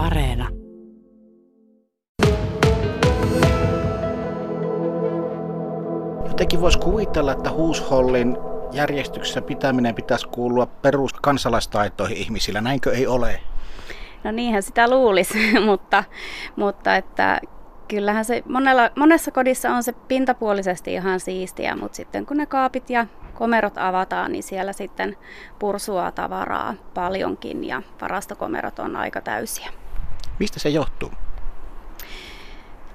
Areena. Jotenkin voisi kuvitella, että huushollin järjestyksessä pitäminen pitäisi kuulua perus kansalaistaitoihin ihmisillä. Näinkö ei ole? No niinhän sitä luulisi, mutta, mutta että kyllähän se monella, monessa kodissa on se pintapuolisesti ihan siistiä, mutta sitten kun ne kaapit ja komerot avataan, niin siellä sitten pursua tavaraa paljonkin ja varastokomerot on aika täysiä. Mistä se johtuu?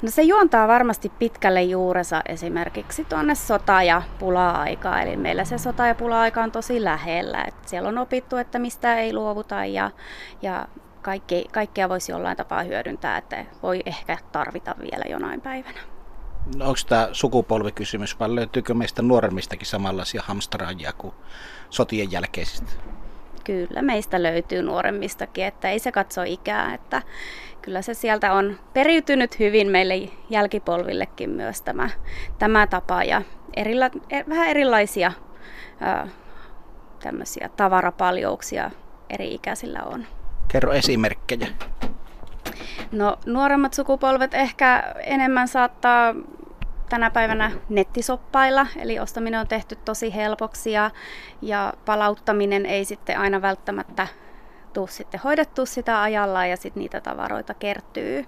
No se juontaa varmasti pitkälle juurensa esimerkiksi tuonne sota- ja pula-aikaan. Eli meillä se sota- ja pula-aika on tosi lähellä. Et siellä on opittu, että mistä ei luovuta ja, ja kaikki, kaikkea voisi jollain tapaa hyödyntää, että voi ehkä tarvita vielä jonain päivänä. No, onko tämä sukupolvikysymys vai löytyykö meistä nuoremmistakin samanlaisia hamstaraajia kuin sotien jälkeisistä? Kyllä meistä löytyy nuoremmistakin, että ei se katso ikää, että kyllä se sieltä on periytynyt hyvin meille jälkipolvillekin myös tämä, tämä tapa ja erila, er, vähän erilaisia ää, tämmöisiä tavarapaljouksia eri ikäisillä on. Kerro esimerkkejä. No nuoremmat sukupolvet ehkä enemmän saattaa tänä päivänä nettisoppailla, eli ostaminen on tehty tosi helpoksi ja, ja palauttaminen ei sitten aina välttämättä tuu sitten hoidettu sitä ajalla ja sitten niitä tavaroita kertyy.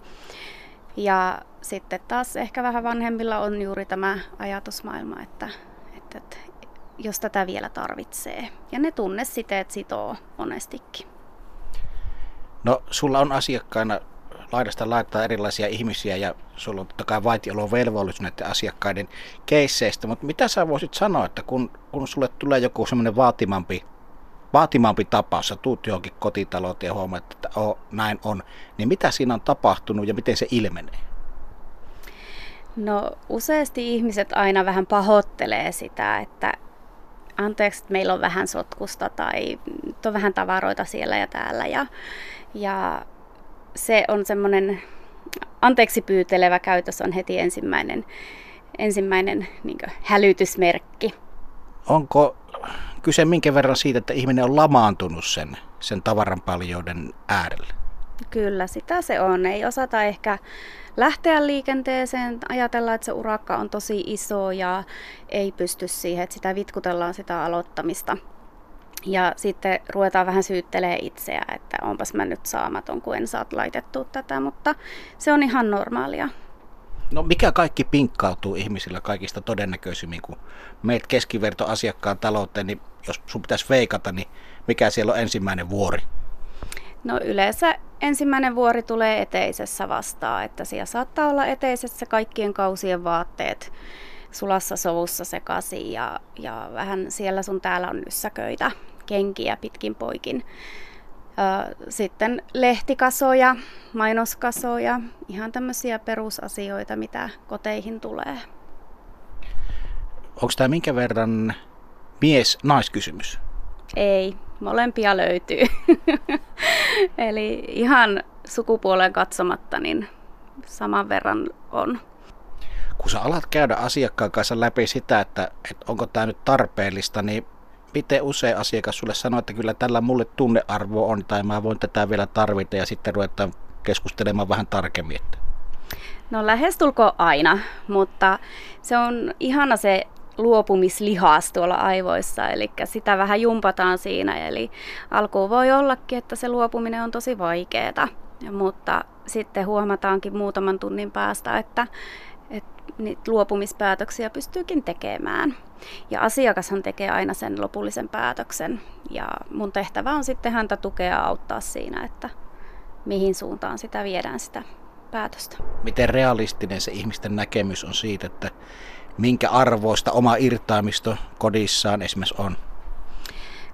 Ja sitten taas ehkä vähän vanhemmilla on juuri tämä ajatusmaailma, että, että, että jos tätä vielä tarvitsee. Ja ne tunnesiteet sitoo monestikin. No sulla on asiakkaina laidasta laittaa erilaisia ihmisiä ja sulla on totta kai vaitiolovelvollisuus näiden asiakkaiden keisseistä, mutta mitä sä voisit sanoa, että kun, kun sulle tulee joku semmoinen vaatimampi, vaatimampi tapaus, sä tuut johonkin kotitalouteen ja huomaat, että oh, näin on, niin mitä siinä on tapahtunut ja miten se ilmenee? No useasti ihmiset aina vähän pahoittelee sitä, että anteeksi, että meillä on vähän sotkusta tai on vähän tavaroita siellä ja täällä. Ja, ja se on semmoinen anteeksi pyytelevä käytös on heti ensimmäinen, ensimmäinen niin hälytysmerkki. Onko kyse minkä verran siitä, että ihminen on lamaantunut sen, sen tavaran paljouden äärellä? Kyllä, sitä se on. Ei osata ehkä lähteä liikenteeseen, ajatella, että se urakka on tosi iso ja ei pysty siihen, että sitä vitkutellaan sitä aloittamista. Ja sitten ruvetaan vähän syyttelee itseä, että onpas mä nyt saamaton, kun en saa laitettua tätä, mutta se on ihan normaalia. No mikä kaikki pinkkautuu ihmisillä kaikista todennäköisimmin, kun meet keskiverto asiakkaan talouteen, niin jos sun pitäisi veikata, niin mikä siellä on ensimmäinen vuori? No yleensä ensimmäinen vuori tulee eteisessä vastaan, että siellä saattaa olla eteisessä kaikkien kausien vaatteet sulassa sovussa sekaisin ja, ja vähän siellä sun täällä on nyssäköitä, kenkiä pitkin poikin. Sitten lehtikasoja, mainoskasoja, ihan tämmöisiä perusasioita, mitä koteihin tulee. Onko tämä minkä verran mies-naiskysymys? Ei, molempia löytyy. Eli ihan sukupuoleen katsomatta, niin saman verran on. Kun sä alat käydä asiakkaan kanssa läpi sitä, että, että onko tämä nyt tarpeellista, niin miten usein asiakas sulle sanoo, että kyllä tällä mulle tunnearvo on tai mä voin tätä vielä tarvita ja sitten ruvetaan keskustelemaan vähän tarkemmin. No lähestulko aina, mutta se on ihana se luopumislihas tuolla aivoissa, eli sitä vähän jumpataan siinä. Eli alkuun voi ollakin, että se luopuminen on tosi vaikeaa, mutta sitten huomataankin muutaman tunnin päästä, että, että niitä luopumispäätöksiä pystyykin tekemään. Ja asiakashan tekee aina sen lopullisen päätöksen. Ja mun tehtävä on sitten häntä tukea auttaa siinä, että mihin suuntaan sitä viedään sitä päätöstä. Miten realistinen se ihmisten näkemys on siitä, että minkä arvoista oma irtaamisto kodissaan esimerkiksi on?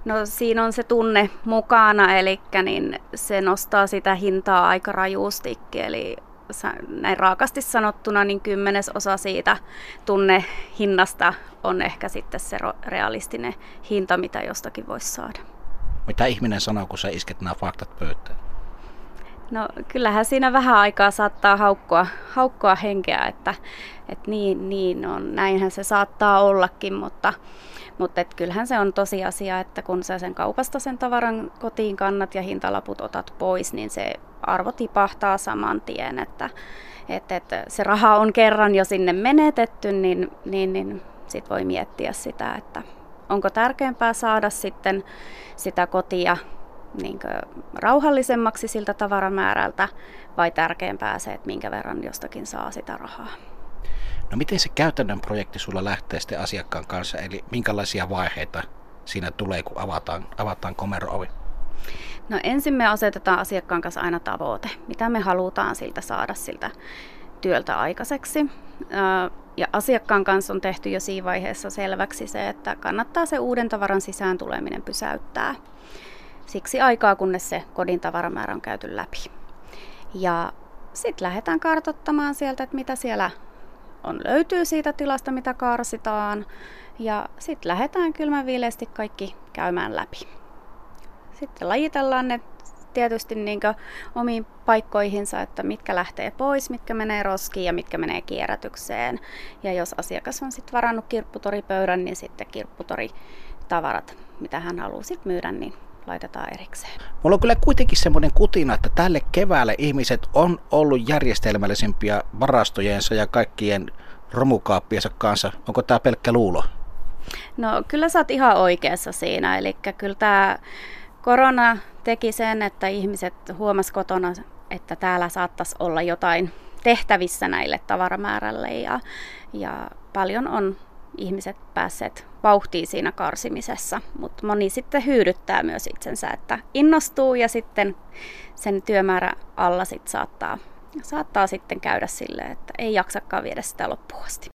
No siinä on se tunne mukana, eli niin se nostaa sitä hintaa aika rajuustikin. Eli näin raakasti sanottuna, niin kymmenes osa siitä tunnehinnasta on ehkä sitten se realistinen hinta, mitä jostakin voisi saada. Mitä ihminen sanoo, kun sä isket nämä faktat pöytään? No kyllähän siinä vähän aikaa saattaa haukkua, haukkua henkeä, että, että niin, niin on, näinhän se saattaa ollakin, mutta, mutta et kyllähän se on tosiasia, että kun sä sen kaupasta sen tavaran kotiin kannat ja hintalaput otat pois, niin se arvo tipahtaa saman tien, että, että, että se raha on kerran jo sinne menetetty, niin, niin, niin sitten voi miettiä sitä, että onko tärkeämpää saada sitten sitä kotia niin rauhallisemmaksi siltä tavaramäärältä vai tärkeämpää se, että minkä verran jostakin saa sitä rahaa. No miten se käytännön projekti sulla lähtee sitten asiakkaan kanssa, eli minkälaisia vaiheita siinä tulee, kun avataan, avataan komero-ovi? No ensin me asetetaan asiakkaan kanssa aina tavoite, mitä me halutaan siltä saada siltä työltä aikaiseksi. Ja asiakkaan kanssa on tehty jo siinä vaiheessa selväksi se, että kannattaa se uuden tavaran sisään tuleminen pysäyttää. Siksi aikaa, kunnes se kodin tavaramäärä on käyty läpi. Ja sitten lähdetään kartottamaan sieltä, että mitä siellä on, löytyy siitä tilasta, mitä karsitaan. Ja sitten lähdetään kylmäviileesti kaikki käymään läpi. Sitten lajitellaan ne tietysti niin omiin paikkoihinsa, että mitkä lähtee pois, mitkä menee roskiin ja mitkä menee kierrätykseen. Ja jos asiakas on sitten varannut kirpputoripöydän, niin sitten kirpputoritavarat, mitä hän haluaa sitten myydä, niin laitetaan erikseen. Mulla on kyllä kuitenkin semmoinen kutina, että tälle keväälle ihmiset on ollut järjestelmällisempiä varastojensa ja kaikkien romukaappiensa kanssa. Onko tämä pelkkä luulo? No kyllä sä oot ihan oikeassa siinä. Eli kyllä tämä korona teki sen, että ihmiset huomas kotona, että täällä saattaisi olla jotain tehtävissä näille tavaramäärälle ja, ja paljon on ihmiset päässeet vauhtiin siinä karsimisessa, mutta moni sitten hyydyttää myös itsensä, että innostuu ja sitten sen työmäärä alla sit saattaa, saattaa sitten käydä silleen, että ei jaksakaan viedä sitä loppuun asti.